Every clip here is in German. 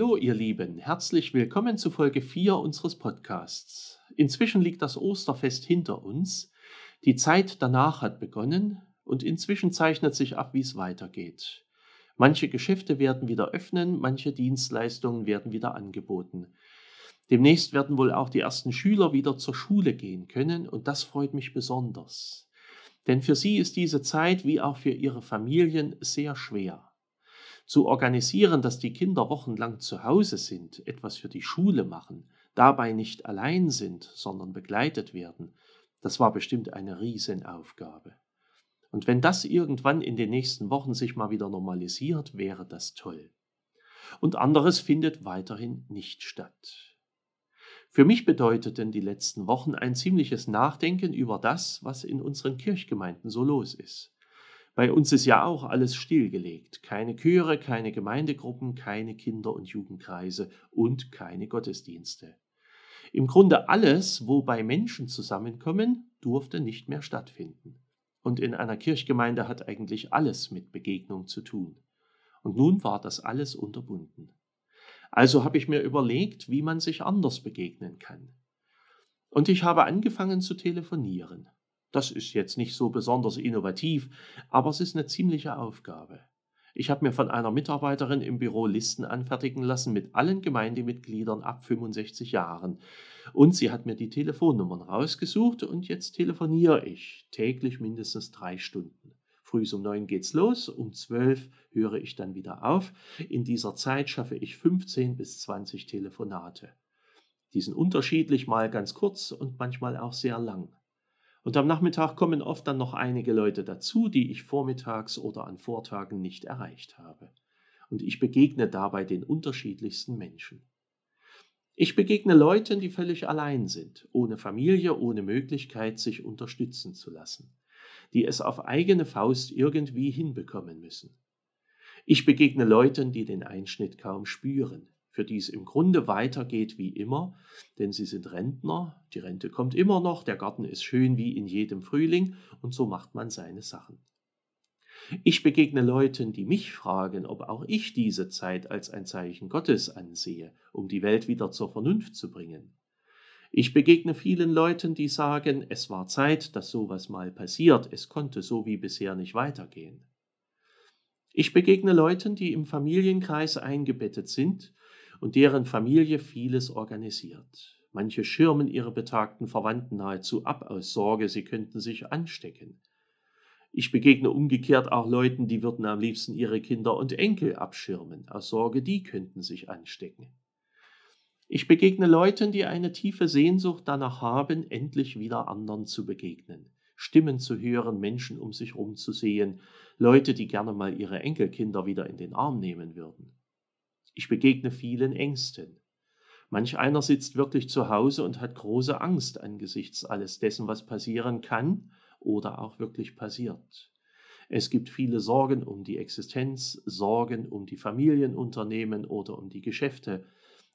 Hallo ihr Lieben, herzlich willkommen zu Folge 4 unseres Podcasts. Inzwischen liegt das Osterfest hinter uns, die Zeit danach hat begonnen und inzwischen zeichnet sich ab, wie es weitergeht. Manche Geschäfte werden wieder öffnen, manche Dienstleistungen werden wieder angeboten. Demnächst werden wohl auch die ersten Schüler wieder zur Schule gehen können und das freut mich besonders. Denn für sie ist diese Zeit wie auch für ihre Familien sehr schwer. Zu organisieren, dass die Kinder wochenlang zu Hause sind, etwas für die Schule machen, dabei nicht allein sind, sondern begleitet werden, das war bestimmt eine Riesenaufgabe. Und wenn das irgendwann in den nächsten Wochen sich mal wieder normalisiert, wäre das toll. Und anderes findet weiterhin nicht statt. Für mich bedeuteten die letzten Wochen ein ziemliches Nachdenken über das, was in unseren Kirchgemeinden so los ist. Bei uns ist ja auch alles stillgelegt. Keine Chöre, keine Gemeindegruppen, keine Kinder- und Jugendkreise und keine Gottesdienste. Im Grunde alles, wo bei Menschen zusammenkommen, durfte nicht mehr stattfinden. Und in einer Kirchgemeinde hat eigentlich alles mit Begegnung zu tun. Und nun war das alles unterbunden. Also habe ich mir überlegt, wie man sich anders begegnen kann. Und ich habe angefangen zu telefonieren. Das ist jetzt nicht so besonders innovativ, aber es ist eine ziemliche Aufgabe. Ich habe mir von einer Mitarbeiterin im Büro Listen anfertigen lassen mit allen Gemeindemitgliedern ab 65 Jahren. Und sie hat mir die Telefonnummern rausgesucht und jetzt telefoniere ich täglich mindestens drei Stunden. Früh um neun geht's los, um zwölf höre ich dann wieder auf. In dieser Zeit schaffe ich 15 bis 20 Telefonate. Die sind unterschiedlich, mal ganz kurz und manchmal auch sehr lang. Und am Nachmittag kommen oft dann noch einige Leute dazu, die ich vormittags oder an Vortagen nicht erreicht habe. Und ich begegne dabei den unterschiedlichsten Menschen. Ich begegne Leuten, die völlig allein sind, ohne Familie, ohne Möglichkeit, sich unterstützen zu lassen die es auf eigene Faust irgendwie hinbekommen müssen. Ich begegne Leuten, die den Einschnitt kaum spüren, für die es im Grunde weitergeht wie immer, denn sie sind Rentner, die Rente kommt immer noch, der Garten ist schön wie in jedem Frühling und so macht man seine Sachen. Ich begegne Leuten, die mich fragen, ob auch ich diese Zeit als ein Zeichen Gottes ansehe, um die Welt wieder zur Vernunft zu bringen. Ich begegne vielen Leuten, die sagen, es war Zeit, dass sowas mal passiert, es konnte so wie bisher nicht weitergehen. Ich begegne Leuten, die im Familienkreis eingebettet sind und deren Familie vieles organisiert. Manche schirmen ihre betagten Verwandten nahezu ab aus Sorge, sie könnten sich anstecken. Ich begegne umgekehrt auch Leuten, die würden am liebsten ihre Kinder und Enkel abschirmen, aus Sorge, die könnten sich anstecken. Ich begegne Leuten, die eine tiefe Sehnsucht danach haben, endlich wieder anderen zu begegnen, Stimmen zu hören, Menschen um sich herum zu sehen, Leute, die gerne mal ihre Enkelkinder wieder in den Arm nehmen würden. Ich begegne vielen Ängsten. Manch einer sitzt wirklich zu Hause und hat große Angst angesichts alles dessen, was passieren kann oder auch wirklich passiert. Es gibt viele Sorgen um die Existenz, Sorgen um die Familienunternehmen oder um die Geschäfte,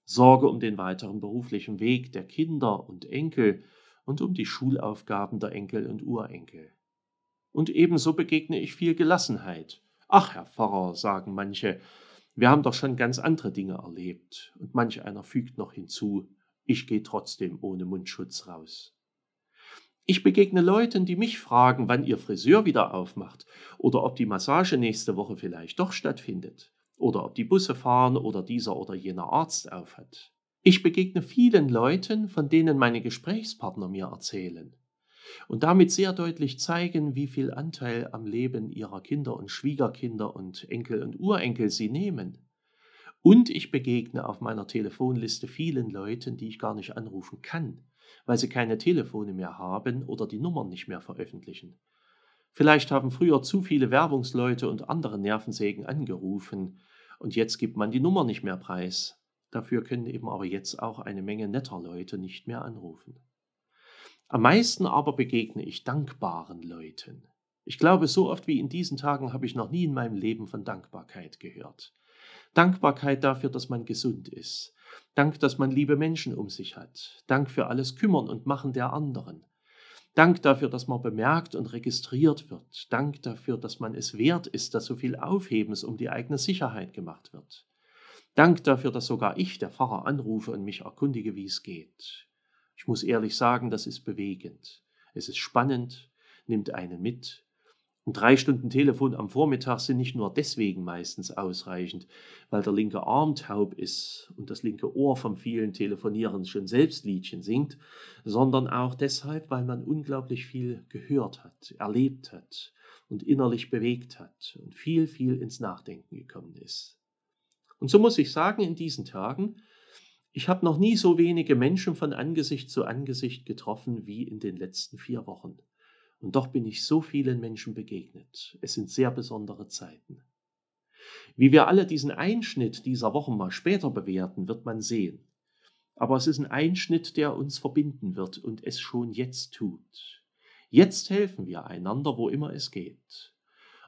Sorge um den weiteren beruflichen Weg der Kinder und Enkel und um die Schulaufgaben der Enkel und Urenkel. Und ebenso begegne ich viel Gelassenheit. Ach, Herr Pfarrer, sagen manche, wir haben doch schon ganz andere Dinge erlebt. Und manch einer fügt noch hinzu, ich gehe trotzdem ohne Mundschutz raus. Ich begegne Leuten, die mich fragen, wann ihr Friseur wieder aufmacht oder ob die Massage nächste Woche vielleicht doch stattfindet oder ob die Busse fahren oder dieser oder jener Arzt aufhat. Ich begegne vielen Leuten, von denen meine Gesprächspartner mir erzählen und damit sehr deutlich zeigen, wie viel Anteil am Leben ihrer Kinder und Schwiegerkinder und Enkel und Urenkel sie nehmen. Und ich begegne auf meiner Telefonliste vielen Leuten, die ich gar nicht anrufen kann, weil sie keine Telefone mehr haben oder die Nummern nicht mehr veröffentlichen. Vielleicht haben früher zu viele Werbungsleute und andere Nervensägen angerufen und jetzt gibt man die Nummer nicht mehr preis. Dafür können eben aber jetzt auch eine Menge netter Leute nicht mehr anrufen. Am meisten aber begegne ich dankbaren Leuten. Ich glaube, so oft wie in diesen Tagen habe ich noch nie in meinem Leben von Dankbarkeit gehört. Dankbarkeit dafür, dass man gesund ist. Dank, dass man liebe Menschen um sich hat. Dank für alles Kümmern und Machen der anderen. Dank dafür, dass man bemerkt und registriert wird. Dank dafür, dass man es wert ist, dass so viel Aufhebens um die eigene Sicherheit gemacht wird. Dank dafür, dass sogar ich, der Pfarrer, anrufe und mich erkundige, wie es geht. Ich muss ehrlich sagen, das ist bewegend. Es ist spannend, nimmt einen mit und drei Stunden Telefon am Vormittag sind nicht nur deswegen meistens ausreichend, weil der linke Arm taub ist und das linke Ohr vom vielen Telefonieren schon selbst Liedchen singt, sondern auch deshalb, weil man unglaublich viel gehört hat, erlebt hat und innerlich bewegt hat und viel, viel ins Nachdenken gekommen ist. Und so muss ich sagen, in diesen Tagen, ich habe noch nie so wenige Menschen von Angesicht zu Angesicht getroffen wie in den letzten vier Wochen. Und doch bin ich so vielen Menschen begegnet. Es sind sehr besondere Zeiten. Wie wir alle diesen Einschnitt dieser Wochen mal später bewerten, wird man sehen. Aber es ist ein Einschnitt, der uns verbinden wird und es schon jetzt tut. Jetzt helfen wir einander, wo immer es geht.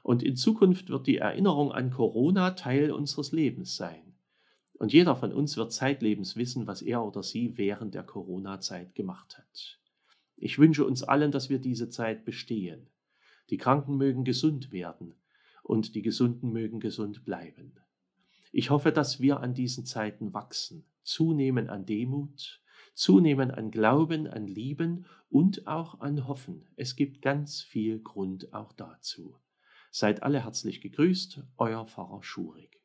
Und in Zukunft wird die Erinnerung an Corona Teil unseres Lebens sein. Und jeder von uns wird zeitlebens wissen, was er oder sie während der Corona-Zeit gemacht hat. Ich wünsche uns allen, dass wir diese Zeit bestehen. Die Kranken mögen gesund werden und die Gesunden mögen gesund bleiben. Ich hoffe, dass wir an diesen Zeiten wachsen, zunehmen an Demut, zunehmen an Glauben, an Lieben und auch an Hoffen. Es gibt ganz viel Grund auch dazu. Seid alle herzlich gegrüßt, euer Pfarrer Schurig.